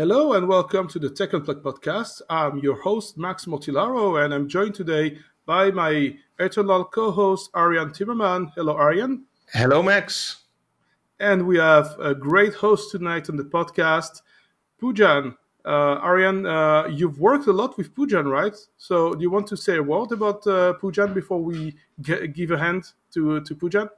Hello and welcome to the Tech Unplugged podcast. I'm your host, Max Mortillaro, and I'm joined today by my eternal co host, Arjan Timmerman. Hello, Arjan. Hello, Max. And we have a great host tonight on the podcast, Poojan. Uh, Arjan, uh, you've worked a lot with Poojan, right? So, do you want to say a word about uh, Poojan before we g- give a hand to, to Poojan?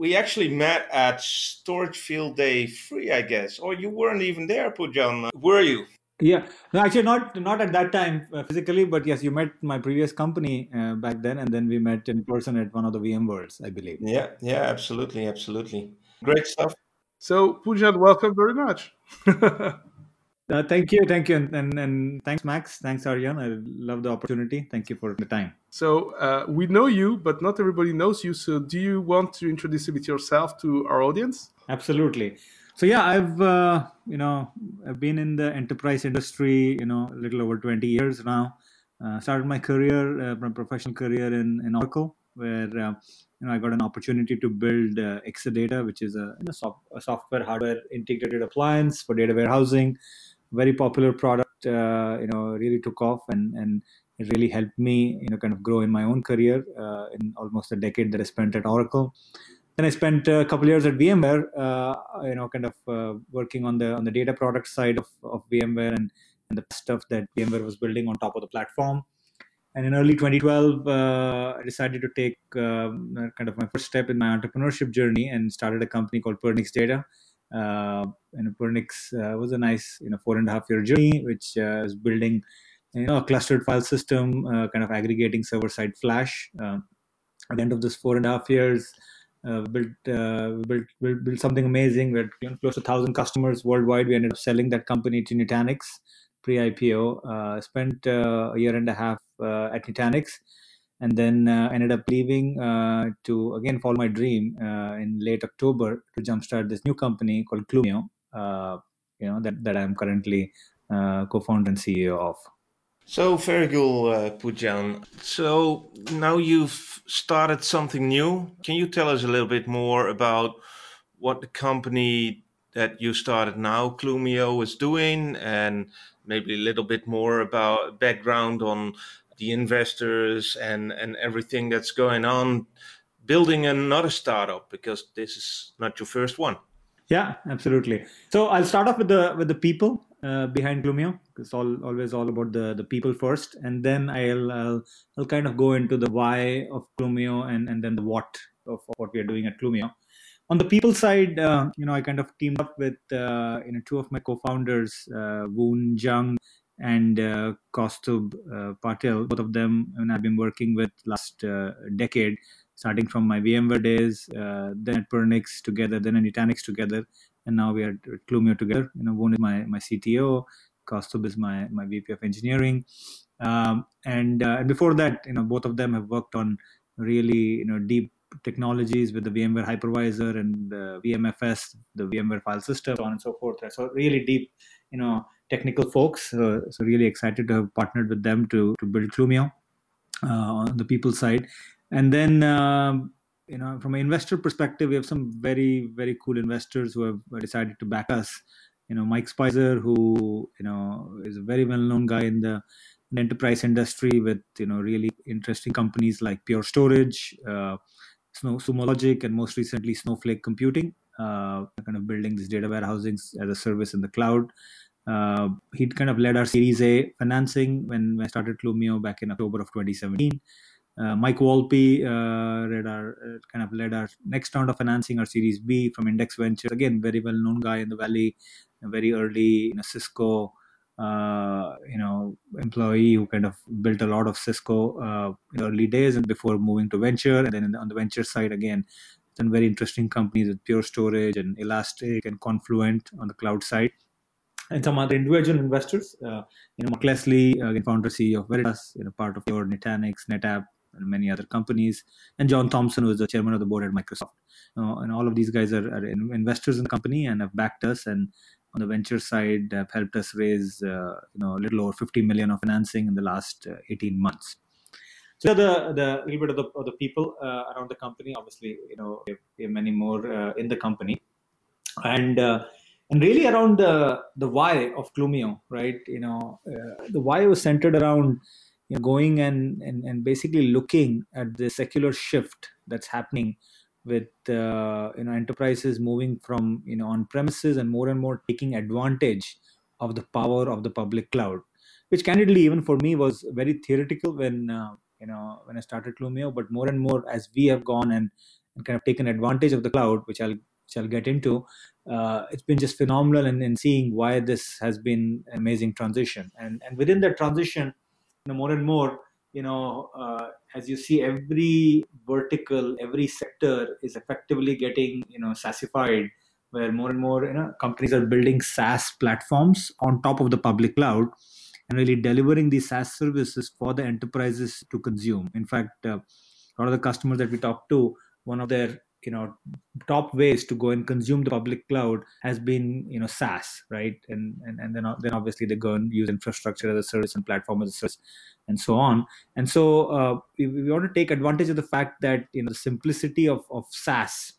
We actually met at Storage Field Day 3, I guess. Or you weren't even there, Poojan, were you? Yeah, no, actually, not not at that time uh, physically, but yes, you met my previous company uh, back then, and then we met in person at one of the VMworlds, I believe. Yeah, yeah, absolutely, absolutely. Great stuff. So, Poojan, welcome very much. Uh, thank you, thank you, and, and, and thanks, Max. Thanks, Arjan. I love the opportunity. Thank you for the time. So uh, we know you, but not everybody knows you. So do you want to introduce a bit yourself to our audience? Absolutely. So yeah, I've uh, you know I've been in the enterprise industry you know a little over 20 years now. Uh, started my career, uh, my professional career in, in Oracle, where uh, you know I got an opportunity to build uh, Exadata, which is a, soft, a software hardware integrated appliance for data warehousing very popular product you know really took off and and it really helped me you know kind of grow in my own career uh, in almost a decade that i spent at oracle. Then i spent a couple years at vmware uh, you know kind of uh, working on the on the data product side of, of vmware and, and the stuff that vmware was building on top of the platform. And in early 2012 uh, i decided to take um, kind of my first step in my entrepreneurship journey and started a company called pernix data. Uh, and Pernix uh, was a nice, you know, four and a half year journey, which uh, is building, you know, a clustered file system, uh, kind of aggregating server side flash. Uh, at the end of this four and a half years, uh, built, built, built built something amazing. We had you know, close to thousand customers worldwide. We ended up selling that company to Nutanix pre-IPO. spent a year and a half at Nutanix and then uh, ended up leaving uh, to again follow my dream uh, in late October to jumpstart this new company called Clumio. you know that that I'm currently co-founder and CEO of. So very cool, uh, Poojan. So now you've started something new. Can you tell us a little bit more about what the company that you started now, Clumio, is doing, and maybe a little bit more about background on the investors and and everything that's going on building another startup because this is not your first one yeah absolutely so i'll start off with the with the people uh, behind Clumio. It's all always all about the the people first, and then I'll I'll, I'll kind of go into the why of Clumio and and then the what of, what we are doing at Clumio. On the people side, uh, you know, I kind of teamed up with uh, you know two of my co-founders, uh, Woon Jung and uh, Kaustubh uh, Patil. Both of them I've been working with last uh, decade, starting from my VMware days, uh, then at Pernix together, then at Nutanix together, and now we are at Clumio together. You know, Woon is my, my CTO, Kaustubh is my, my VP of engineering. Um, and, uh, before that, you know, both of them have worked on really, you know, deep technologies with the VMware hypervisor and the VMFS, the VMware file system, so on and so forth. So really deep, you know, technical folks. Uh, so really excited to have partnered with them to to build Clumio uh, on the people side. And then um, you know from an investor perspective, we have some very very cool investors who have decided to back us. You know Mike Speiser, who you know is a very well known guy in the enterprise industry with you know really interesting companies like Pure Storage, uh, Snow, Sumo Logic, and most recently Snowflake Computing. Uh, kind of building this data warehousing as a service in the cloud. Uh, he kind of led our Series A financing when, I started Clumio back in October of 2017. Uh, Mike Volpi uh, our uh, kind of led our next round of financing, our Series B from Index Ventures. Again, very well known guy in the Valley, very early you know, Cisco. Uh, you know, employee who kind of built a lot of Cisco uh, early days and before moving to venture, and then on the venture side again, some very interesting companies with Pure Storage and Elastic and Confluent on the cloud side and some other individual investors. Uh, you know, Mark Leslie, uh, founder CEO of Veritas, you know, part of your Nutanix, NetApp, and many other companies, and John Thompson, who is the chairman of the board at Microsoft. Uh, and all of these guys are, are, investors in the company and have backed us. And on the venture side, have helped us raise, uh, you know, a little over 50 million of financing in the last uh, 18 months. So the the little bit of the, of the people uh, around the company. Obviously, you know, we have, we have many more in the company, and and really around the the why of Clumio, right? You know, uh, the why was centered around you know, going and, and and basically looking at the secular shift that's happening with uh, you know enterprises moving from you know on premises and more and more taking advantage of the power of the public cloud which candidly even for me was very theoretical when uh, you know when i started clumio. But more and more as we have gone and, and kind of taken advantage of the cloud which i'll which i'll get into uh, it's been just phenomenal and in, in seeing why this has been an amazing transition. And and within that transition you know more and more you know, uh, as you see, every vertical, every sector is effectively getting, you know, SaaSified, where more and more, you know, companies are building SaaS platforms on top of the public cloud and really delivering these SaaS services for the enterprises to consume. In fact, uh, a lot of the customers that we talk to, one of their you know top ways to go and consume the public cloud has been you know SaaS, right? And and and then then obviously they go and use infrastructure as a service and platform as a service, and so on. And so uh, we, we want to take advantage of the fact that you know the simplicity of of SaaS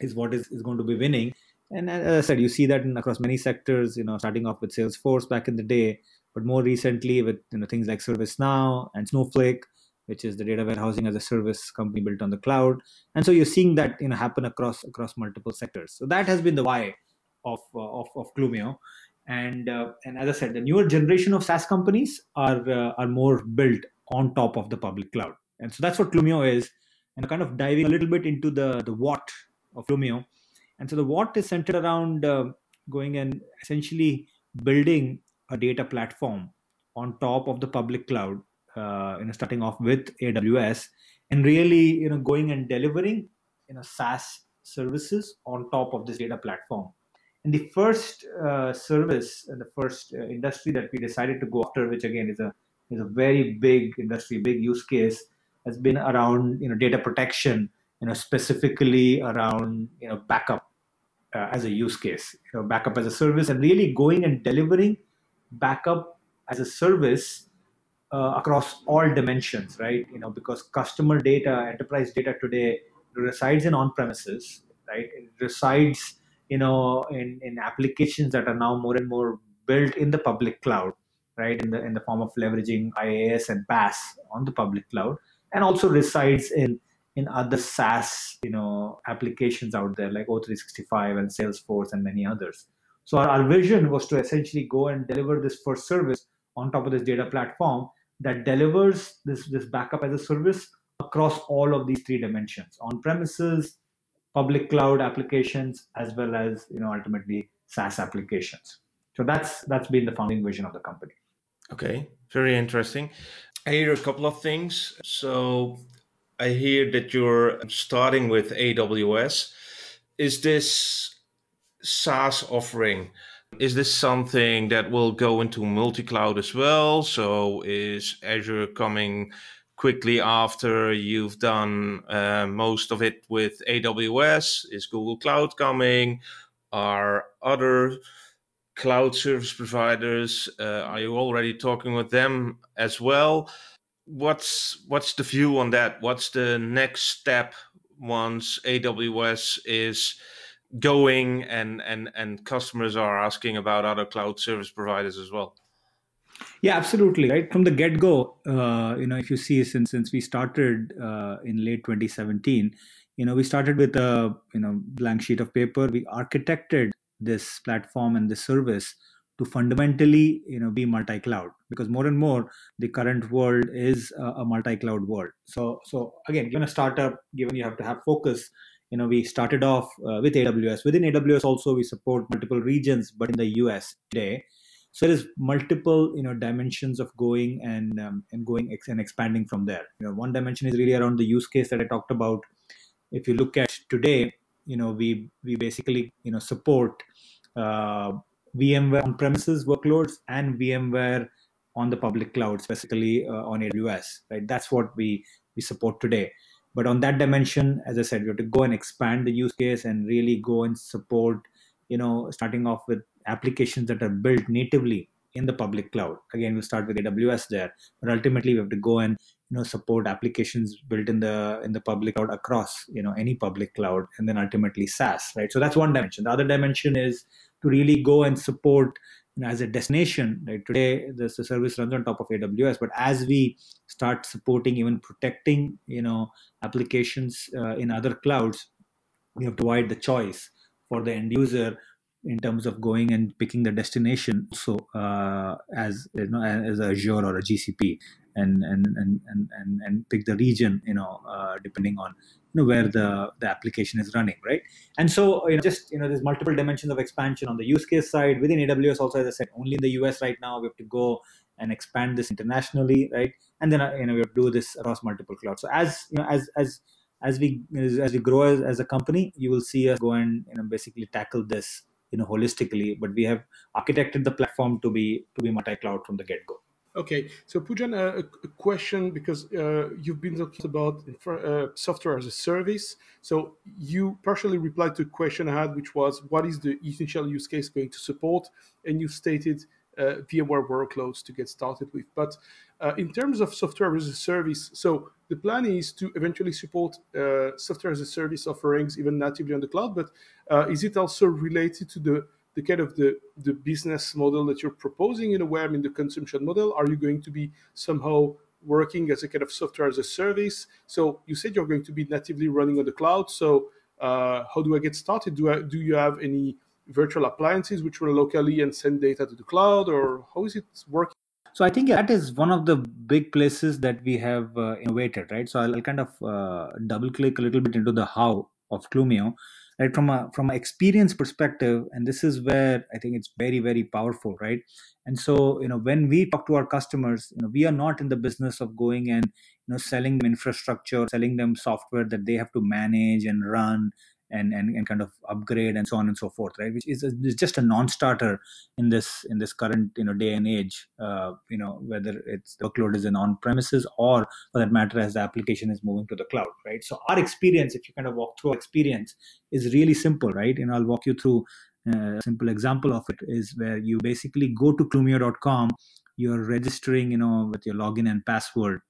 is what is, is going to be winning. And as I said, you see that in, across many sectors. You know, starting off with Salesforce back in the day, but more recently with you know things like ServiceNow and Snowflake which is the data warehousing as a service company built on the cloud. And so you're seeing that you know happen across across multiple sectors. So that has been the why of uh, of, of Clumio. And uh, and as i said the newer generation of saas companies are uh, are more built on top of the public cloud. And so that's what Clumio is. And kind of diving a little bit into the the what of Clumio. And so the what is centered around uh, going and essentially building a data platform on top of the public cloud uh, you know starting off with AWS and really you know going and delivering you know SaaS services on top of this data platform. And the first uh, service and the first uh, industry that we decided to go after, which again is a is a very big industry, big use case, has been around you know data protection, you know specifically around you know backup uh, as a use case, you know backup as a service, and really going and delivering backup as a service uh, across all dimensions, right? You know, because customer data, enterprise data today resides in on-premises, right? It resides, you know, in, in applications that are now more and more built in the public cloud, right? In the in the form of leveraging IaaS and PaaS on the public cloud, and also resides in in other SaaS, you know, applications out there like O365 and Salesforce and many others. So our, our vision was to essentially go and deliver this first service on top of this data platform that delivers this, this backup as a service across all of these three dimensions on premises public cloud applications as well as you know ultimately saas applications. So that's that's been the founding vision of the company. Okay very interesting. I hear a couple of things. So i hear that you're starting with aws is this saas offering is this something that will go into multi-cloud as well? So is Azure coming quickly after you've done uh, most of it with AWS? Is Google Cloud coming? Are other cloud service providers? Uh, are you already talking with them as well? What's what's the view on that? What's the next step once AWS is going and and and customers are asking about other cloud service providers as well. Yeah absolutely right? From the get-go uh, you know if you see since since we started uh, in late 2017 you know we started with a you know blank sheet of paper. We architected this platform and this service to fundamentally you know be multi-cloud because more and more the current world is a, a multi-cloud world. So so again given a startup given you have to have focus you know we started off uh, with aws within aws also we support multiple regions but in the us today. So there's multiple you know dimensions of going and um, and going ex- and expanding from there. You know one dimension is really around the use case that i talked about. If you look at today you know we we basically you know support uh, vmware on premises workloads and vmware on the public cloud specifically uh, on aws right? That's what we we support today but on that dimension as i said we have to go and expand the use case and really go and support you know starting off with applications that are built natively in the public cloud again we'll start with aws there but ultimately we have to go and you know support applications built in the in the public cloud across you know any public cloud and then ultimately SaaS, right? So that's one dimension. The other dimension is to really go and support you know, as a destination. Right? Today, the service runs on top of AWS, but as we start supporting even protecting you know applications uh, in other clouds, we have to provide the choice for the end user in terms of going and picking the destination. So uh, as you know as azure or a gcp and and and and and, pick the region you know uh, depending on you know where the the application is running right? And so you know just you know there's multiple dimensions of expansion. On the use case side within aws also as i said only in the us right now we have to go and expand this internationally right? And then uh, you know we have to do this across multiple clouds. So as you know as as as we as we grow as, as a company you will see us go and you know basically tackle this you know holistically but we have architected the platform to be to be multi-cloud from the get-go Okay, so Poojan, uh, a question because uh, you've been talking about uh, software as a service. So you partially replied to a question I had, which was what is the essential use case going to support? And you stated uh, VMware workloads to get started with. But uh, in terms of software as a service, so the plan is to eventually support uh, software as a service offerings even natively on the cloud. But is it also related to the the kind of the, the business model that you're proposing in a way, I mean the consumption model? Are you going to be somehow working as a kind of software as a service? So you said you're going to be natively running on the cloud. So uh, how do I get started? Do I do you have any virtual appliances which run locally and send data to the cloud, or how is it working? So I think that is one of the big places that we have uh, innovated, right? So I'll, kind of uh, double click a little bit into the how of Clumio right from a from an experience perspective and this is where i think it's very very powerful right and so you know when we talk to our customers you know we are not in the business of going and you know selling them infrastructure selling them software that they have to manage and run and, and, and kind of upgrade and so on and so forth right? Which is, a, is just a non-starter in this in this current you know day and age uh, you know whether it's the workload is in on premises or for that matter as the application is moving to the cloud right? So our experience if you kind of walk through experience is really simple right? And i'll walk you through uh, a simple example of it is where you basically go to clumio.com you're registering you know with your login and password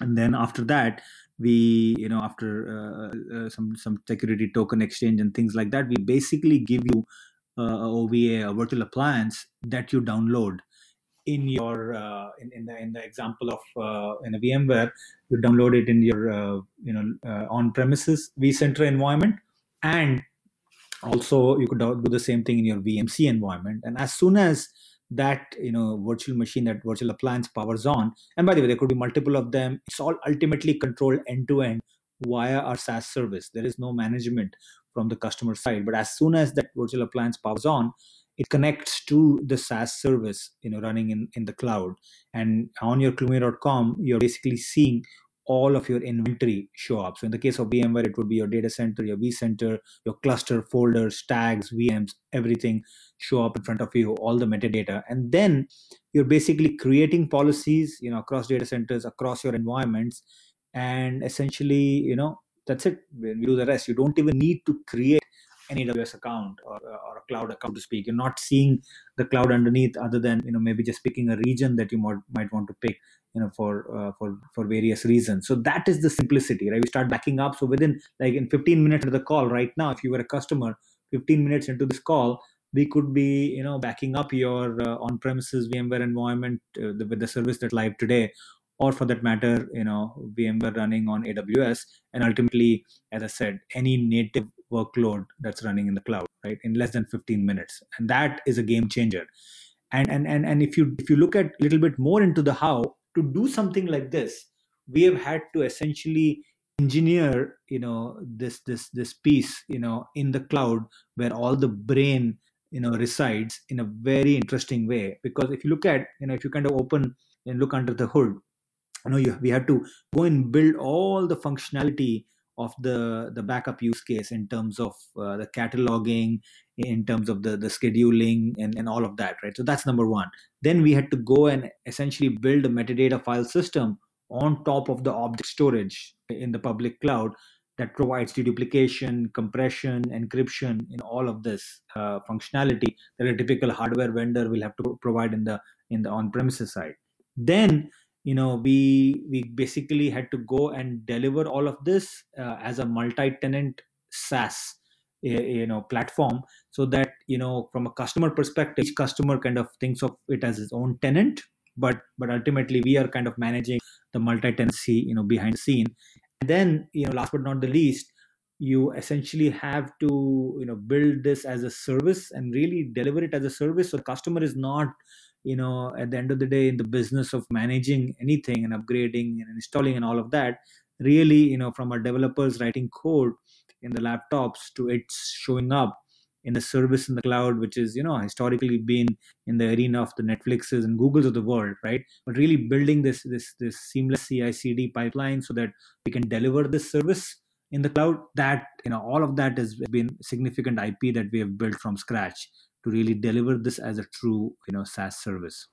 and then after that we you know after uh, uh, some some security token exchange and things like that we basically give you uh, ova a virtual appliance that you download in your uh, in, in the in the example of uh, in a vmware you download it in your uh, you know on premises vcenter environment. And also you could do the same thing in your vmc environment. And as soon as that you know virtual machine that virtual appliance powers on. And by the way there could be multiple of them. It's all ultimately controlled end to end via our saas service. There is no management from the customer side. But as soon as that virtual appliance powers on it connects to the saas service you know running in, in the cloud. And on your clumio.com you're basically seeing all of your inventory show up. So in the case of VMware, it would be your data center, your vCenter, your cluster folders, tags, VMs, everything show up in front of you, all the metadata. And then you're basically creating policies, you know, across data centers, across your environments. And essentially, you know, that's it. We do the rest, you don't even need to create an AWS account or, or a cloud account to speak. You're not seeing the cloud underneath other than, you know, maybe just picking a region that you might, might want to pick you know for uh, for for various reasons. So that is the simplicity right? We start backing up. So within like in 15 minutes of the call right now if you were a customer 15 minutes into this call we could be you know backing up your uh, on premises vmware environment uh, the, with the service that's live today or for that matter you know vmware running on aws and ultimately as i said any native workload that's running in the cloud right in less than 15 minutes. And that is a game changer. And and and, and if you if you look at a little bit more into the how to do something like this we have had to essentially engineer you know this this this piece you know in the cloud where all the brain you know resides in a very interesting way. Because if you look at you know if you kind of open and look under the hood you know you, we had to go and build all the functionality of the the backup use case in terms of uh, the cataloging in terms of the the scheduling and, and all of that right so that's number one then we had to go and essentially build a metadata file system on top of the object storage in the public cloud that provides deduplication, compression, encryption in all of this uh, functionality that a typical hardware vendor will have to provide in the in the on-premises side. Then you know we we basically had to go and deliver all of this uh, as a multi-tenant SaaS you know platform so that you know from a customer perspective each customer kind of thinks of it as his own tenant but but ultimately we are kind of managing the multi-tenancy you know behind the scene. And then you know last but not the least you essentially have to you know build this as a service and really deliver it as a service so the customer is not you know at the end of the day in the business of managing anything and upgrading and installing and all of that really you know from our developers writing code in the laptops to it's showing up in the service in the cloud which is you know historically been in the arena of the netflixes and googles of the world right? But really building this this this seamless ci cd pipeline so that we can deliver this service in the cloud that you know all of that has been significant ip that we have built from scratch to really deliver this as a true you know saas service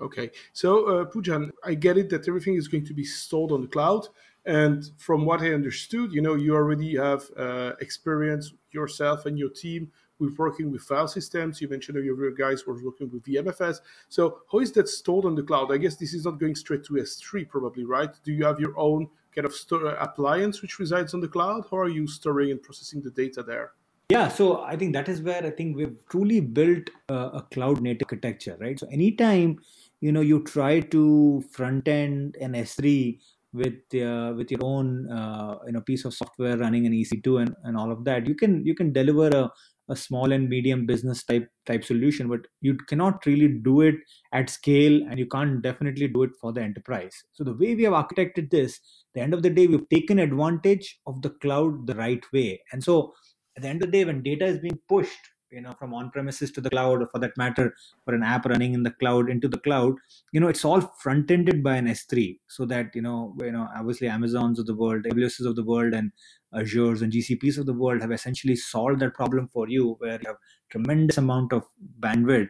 okay so uh, poojan i get it that everything is going to be stored on the cloud and from what i understood you know you already have uh, experience yourself and your team with working with file systems. You mentioned that your guys were working with VMFS. So how is that stored on the cloud? I guess this is not going straight to S3 probably, right? Do you have your own kind of store, uh, appliance which resides on the cloud? How are you storing and processing the data there? Yeah, so I think that is where I think we've truly built a, a cloud native architecture, right? So anytime you know you try to front end an S3 with uh, with your own uh, you know piece of software running an EC2 and, and all of that, you can you can deliver a, a small and medium business type type solution, but you cannot really do it at scale, and you can't definitely do it for the enterprise. So the way we have architected this, the end of the day, we've taken advantage of the cloud the right way, and so at the end of the day when data is being pushed you know from on premises to the cloud or for that matter for an app running in the cloud into the cloud you know it's all front ended by an s3 so that you know you know obviously amazons of the world aws's of the world and azures and gcps of the world have essentially solved that problem for you where you have tremendous amount of bandwidth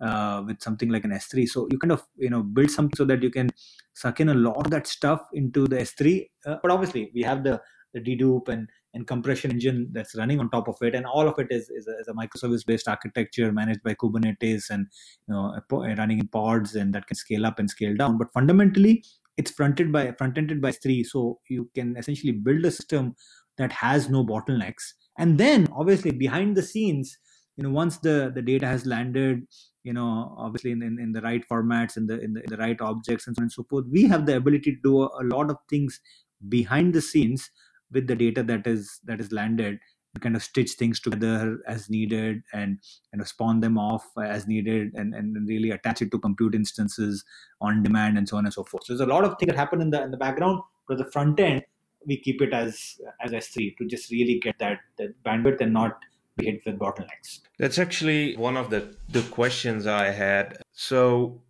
uh, with something like an S3. So you kind of you know build something so that you can suck in a lot of that stuff into the S3. Uh, but obviously we have the the dedupe and and compression engine that's running on top of it. And all of it is, is, a, is a microservice based architecture managed by kubernetes and you know running in pods and that can scale up and scale down. But fundamentally it's fronted by front-ended by s3 so you can essentially build a system that has no bottlenecks. And then obviously behind the scenes you know once the the data has landed you know obviously in, in, in the right formats in the, in the in the right objects and so on and so forth we have the ability to do a, a lot of things behind the scenes with the data that is that is landed and kind of stitch things together as needed and kind of spawn them off as needed and, and really attach it to compute instances on demand and so on and so forth. So there's a lot of things that happen in the in the background, but the front end we keep it as as S3 to just really get that, that bandwidth and not be hit with bottlenecks. That's actually one of the, the questions I had. So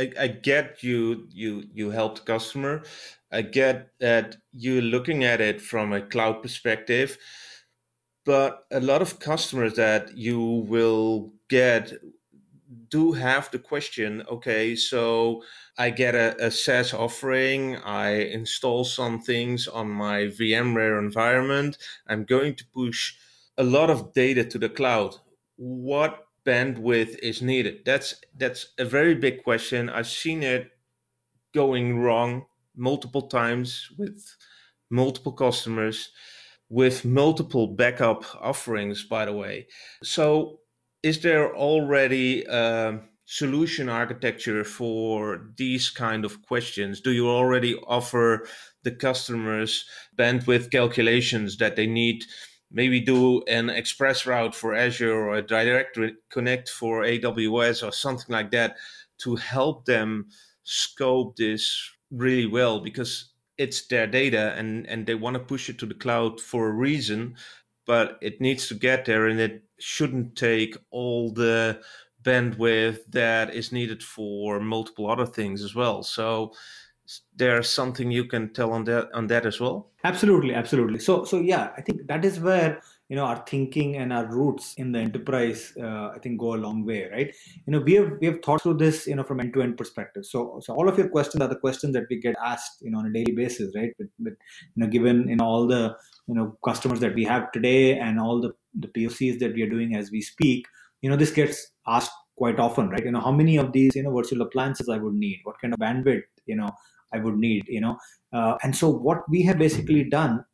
I, I get you you you helped customer. I get that you're looking at it from a cloud perspective, but a lot of customers that you will get do have the question okay so i get a, a SaaS offering i install some things on my vmware environment i'm going to push a lot of data to the cloud what bandwidth is needed? That's that's a very big question. I've seen it going wrong multiple times with multiple customers with multiple backup offerings by the way so is there already a solution architecture for these kind of questions do you already offer the customers bandwidth calculations that they need maybe do an express route for Azure or a direct connect for AWS or something like that to help them scope this really well because it's their data and, and they want to push it to the cloud for a reason, but it needs to get there and it shouldn't take all the bandwidth that is needed for multiple other things as well. So there something you can tell on that on that as well? Absolutely absolutely. So so yeah i think that is where you know our thinking and our roots in the enterprise uh, i think go a long way right? You know we have we have thought through this you know from end to end perspective. So so all of your questions are the questions that we get asked you know on a daily basis right? With, with you know given in all the you know customers that we have today and all the the pocs that we are doing as we speak you know this gets asked quite often, right? You know, how many of these, you know, virtual appliances I would need, what kind of bandwidth, you know, I would need, you know. Uh, and so what we have basically done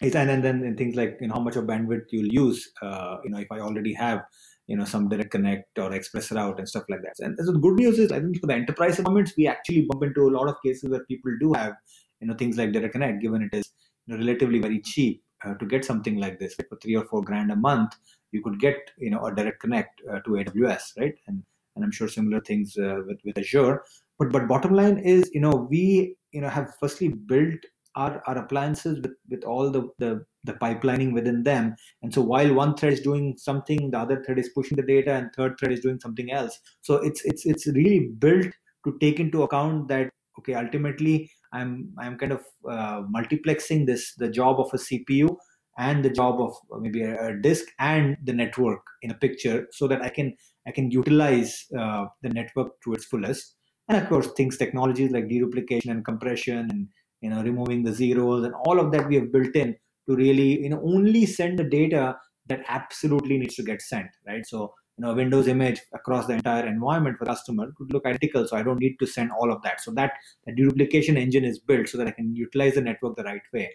is, and, and then things like, you know, how much of bandwidth you'll use, uh, you know, if I already have, you know, some direct connect or express route and stuff like that. And so the good news is, I think for the enterprise environments, we actually bump into a lot of cases where people do have, you know, things like direct connect, given it is you know, relatively very cheap uh, to get something like this like for three or four grand a month you could get you know a direct connect uh, to aws right and and i'm sure similar things uh, with with azure but but bottom line is you know we you know have firstly built our, our appliances with, with all the, the the pipelining within them. And so while one thread is doing something the other thread is pushing the data and third thread is doing something else. So it's it's it's really built to take into account that okay ultimately i'm i'm kind of uh, multiplexing this the job of a cpu and the job of maybe a, a, disk and the network in a picture so that i can i can utilize uh, the network to its fullest and of course things technologies like deduplication and compression and you know removing the zeros and all of that we have built in to really you know only send the data that absolutely needs to get sent right? So you know windows image across the entire environment for customer could look identical so i don't need to send all of that. So that the deduplication engine is built so that i can utilize the network the right way.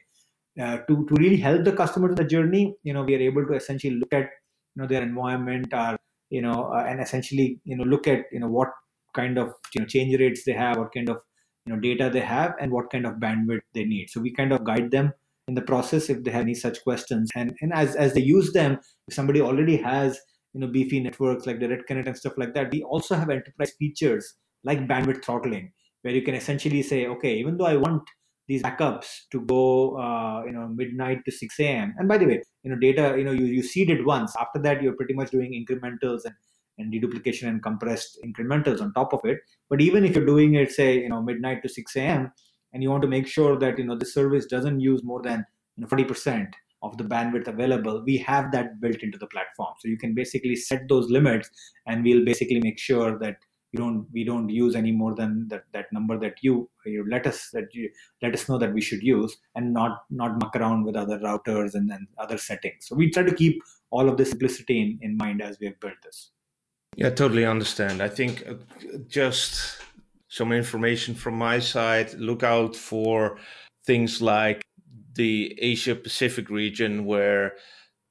Uh, to, to really help the customer to the journey you know we are able to essentially look at you know their environment or you know uh, and essentially you know look at you know what kind of you know change rates they have what kind of you know data they have and what kind of bandwidth they need. So we kind of guide them in the process if they have any such questions. And and as as they use them if somebody already has you know beefy networks like direct connect and stuff like that we also have enterprise features like bandwidth throttling where you can essentially say okay even though i want these backups to go uh, you know midnight to 6 a.m and by the way you know data you know you, you seed it once. After that you're pretty much doing incrementals and and deduplication and compressed incrementals on top of it. But even if you're doing it say you know midnight to 6 a.m and you want to make sure that you know the service doesn't use more than you know, 40% of the bandwidth available we have that built into the platform. So you can basically set those limits and we'll basically make sure that you don't we don't use any more than that, that number that you you let us that you let us know that we should use and not not muck around with other routers and other settings. So we try to keep all of the simplicity in, in mind as we have built this yeah totally understand i think uh, just some information from my side look out for things like the Asia Pacific region where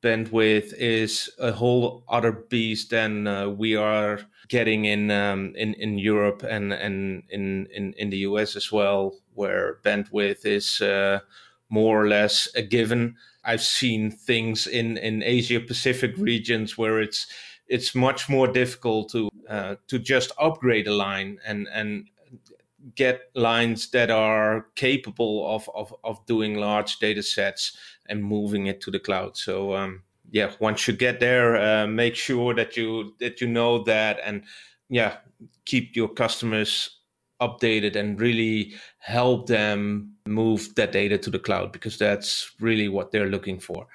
bandwidth is a whole other beast than uh, we are getting in um, in in Europe and and in, in in the US as well, where bandwidth is uh, more or less a given. I've seen things in in Asia Pacific regions where it's it's much more difficult to uh, to just upgrade a line and and get lines that are capable of, of, of doing large data sets and moving it to the cloud. So um, yeah, once you get there, uh, make sure that you that you know that, and yeah, keep your customers updated and really help them move that data to the cloud because that's really what they're looking for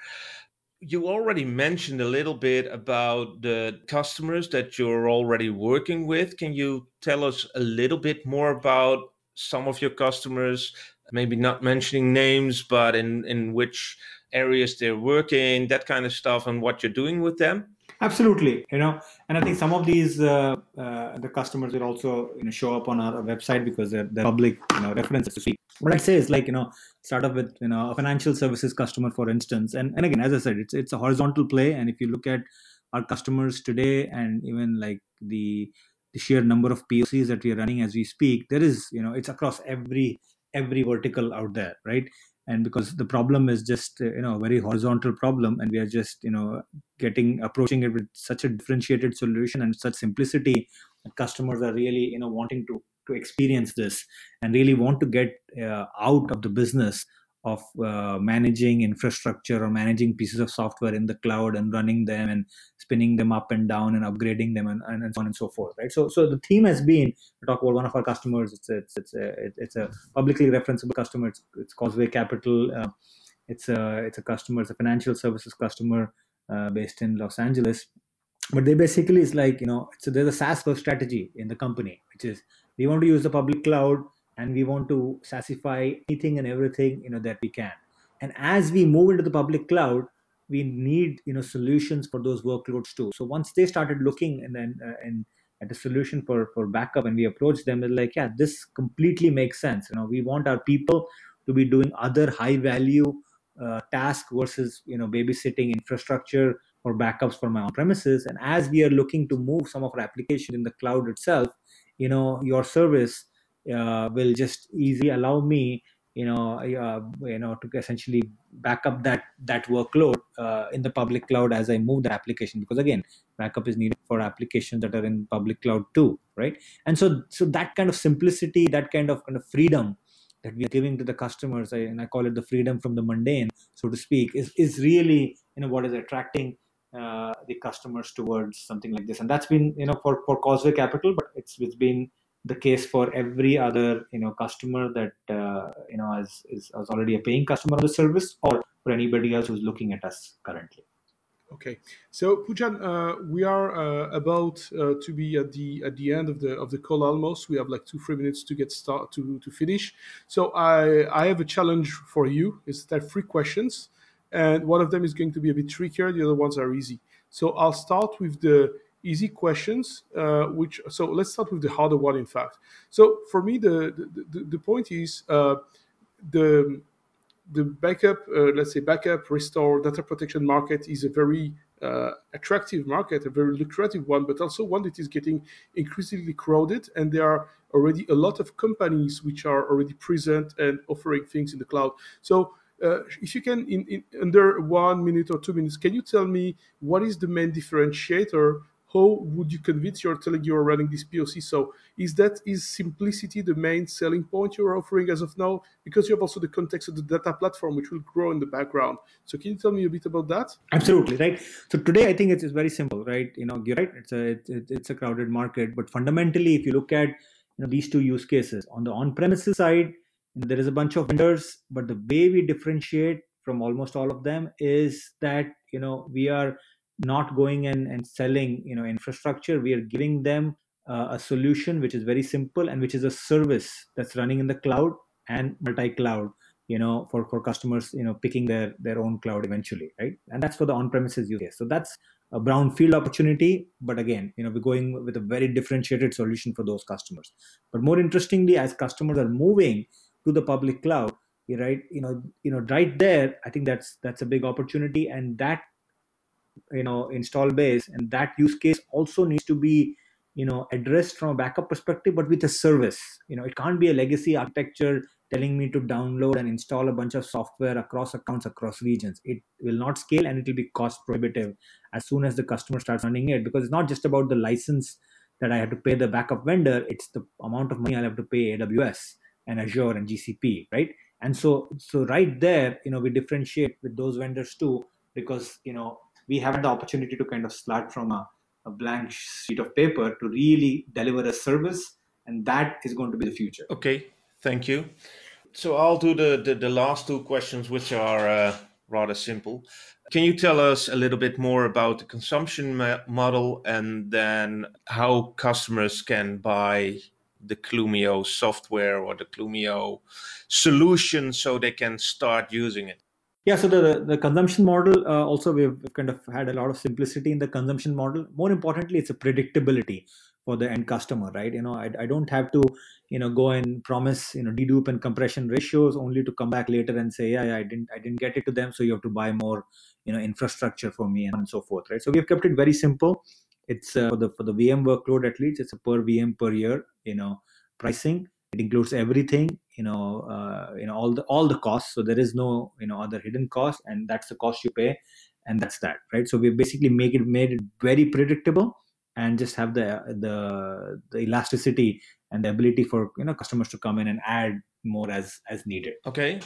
you already mentioned a little bit about the customers that you're already working with. Can you tell us a little bit more about some of your customers? Maybe not mentioning names, but in, in which areas they're working, that kind of stuff, and what you're doing with them? Absolutely, you know, and I think some of these uh, uh, the customers will also you know show up on our website because they're, they're public you know references to speak what I'd say is like you know start off with you know a financial services customer for instance. And and again as I said it's it's a horizontal play. And if you look at our customers today and even like the the sheer number of POCs that we are running as we speak there is you know it's across every every vertical out there right? And because the problem is just uh, you know a very horizontal problem and we are just you know getting approaching it with such a differentiated solution and such simplicity that customers are really you know wanting to to experience this and really want to get uh, out of the business of uh, managing infrastructure or managing pieces of software in the cloud and running them and spinning them up and down and upgrading them and, and, so on and so forth right? So so the theme has been to talk about one of our customers it's a, it's it's a, it's a publicly referenceable customer. It's, it's causeway capital uh, it's a it's a customer it's a financial services customer uh, based in los angeles. But they basically is like you know so there's a saas first strategy in the company which is we want to use the public cloud and we want to SaaSify anything and everything you know that we can. And as we move into the public cloud we need you know solutions for those workloads too. So once they started looking and then uh, and at a solution for for backup and we approach them they're like yeah this completely makes sense. You know we want our people to be doing other high value uh, task versus you know babysitting infrastructure or backups for my on premises and as we are looking to move some of our application in the cloud itself you know your service uh, will just easily allow me you know uh, you know to essentially back up that that workload uh, in the public cloud as i move the application. Because again backup is needed for applications that are in public cloud too right? And so so that kind of simplicity that kind of kind of freedom that we are giving to the customers and i call it the freedom from the mundane so to speak is is really you know what is attracting uh, the customers towards something like this. And that's been you know for for causeway capital but it's it's been the case for every other you know customer that uh, you know is, is, is already a paying customer of the service or for anybody else who's looking at us currently. Okay. So poojan uh, we are uh, about uh, to be at the at the end of the of the call almost. We have like two three minutes to get start to to finish. So i i have a challenge for you. Is that three questions and one of them is going to be a bit trickier the other ones are easy. So i'll start with the easy questions uh, which so let's start with the harder one in fact. So for me the the, the point is uh, the the backup uh, let's say backup restore data protection market is a very uh, attractive market a very lucrative one but also one that is getting increasingly crowded and there are already a lot of companies which are already present and offering things in the cloud. So uh, if you can in, in, under one minute or two minutes can you tell me what is the main differentiator how would you convince you're telling you're running this POC? So is that is simplicity the main selling point you're offering as of now? Because you have also the context of the data platform, which will grow in the background. So can you tell me a bit about that? Absolutely right. So today I think it's, it's very simple, right? You know, you're right. It's a it's, it's a crowded market, but fundamentally, if you look at you know these two use cases on the on-premises side, there is a bunch of vendors, but the way we differentiate from almost all of them is that you know we are not going and, and selling you know infrastructure. We are giving them uh, a solution which is very simple and which is a service that's running in the cloud and multi-cloud you know for for customers you know picking their their own cloud eventually right? And that's for the on-premises use case. So that's a brownfield opportunity but again you know we're going with a very differentiated solution for those customers. But more interestingly as customers are moving to the public cloud right? You know you know right there i think that's that's a big opportunity and that you know install base and that use case also needs to be you know addressed from a backup perspective but with a service. You know it can't be a legacy architecture telling me to download and install a bunch of software across accounts across regions. It will not scale and it will be cost prohibitive as soon as the customer starts running it because it's not just about the license that i have to pay the backup vendor it's the amount of money i have to pay aws and azure and gcp right? And so so right there you know we differentiate with those vendors too because you know we have the opportunity to kind of start from a, a blank sheet of paper to really deliver a service and that is going to be the future. Okay thank you. So i'll do the the, the last two questions which are uh, rather simple. Can you tell us a little bit more about the consumption model and then how customers can buy the Clumio software or the Clumio solution so they can start using it? Yeah, so the the consumption model uh, also we've kind of had a lot of simplicity in the consumption model. More importantly, it's a predictability for the end customer, right? You know, I, I don't have to, you know, go and promise, you know, dedupe and compression ratios only to come back later and say, yeah, yeah, I didn't, I didn't get it to them, so you have to buy more, you know, infrastructure for me and so forth, right? So we've kept it very simple. It's uh, for the for the VM workload at least, it's a per VM per year, you know, pricing. It includes everything you know uh, you know all the all the costs. So there is no you know other hidden cost and that's the cost you pay and that's that right? So we basically make it made it very predictable and just have the the the elasticity and the ability for you know customers to come in and add more as as needed. Okay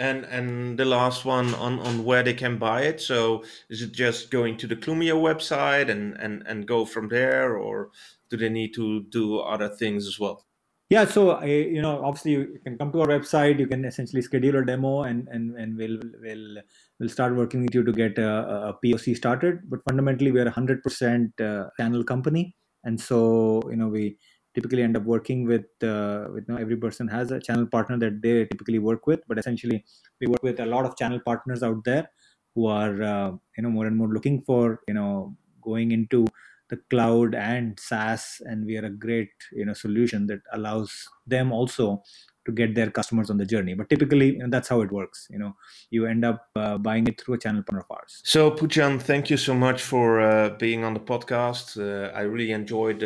and and the last one on on where they can buy it so is it just going to the Clumio website and and and go from there or do they need to do other things as well yeah, so you know, obviously you can come to our website. You can essentially schedule a demo, and and and we'll we'll we'll start working with you to get a, a POC started. But fundamentally, we are a hundred percent uh, channel company, and so you know we typically end up working with uh, with you know, every person has a channel partner that they typically work with. But essentially, we work with a lot of channel partners out there who are uh, you know more and more looking for you know going into the cloud and SaaS, and we are a great you know solution that allows them also to get their customers on the journey. But typically, you know, that's how it works. You know, you end up uh, buying it through a channel partner of ours. So, Poojan, thank you so much for uh, being on the podcast. Uh, I really enjoyed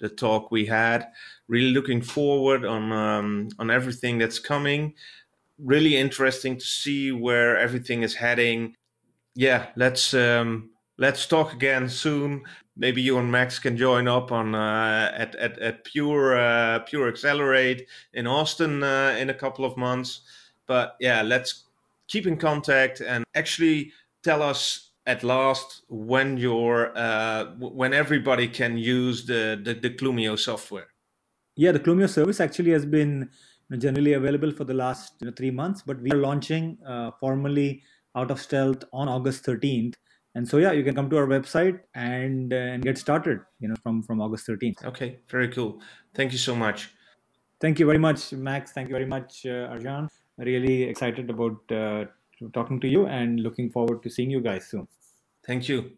the talk we had. Really looking forward on um, on everything that's coming. Really interesting to see where everything is heading. Yeah, let's um, let's talk again soon maybe you and Max can join up on uh, at, at at Pure uh, Pure Accelerate in Austin uh, in a couple of months. But yeah, let's keep in contact and actually tell us at last when your uh, when everybody can use the, the the Clumio software. Yeah, the Clumio service actually has been generally available for the last you know, three months, but we are launching uh, formally out of stealth on August 13th and so yeah you can come to our website and uh, and get started you know from from august 13th okay very cool. Thank you so much. Thank you very much max. Thank you very much uh, arjan. Really excited about uh, talking to you and looking forward to seeing you guys soon thank you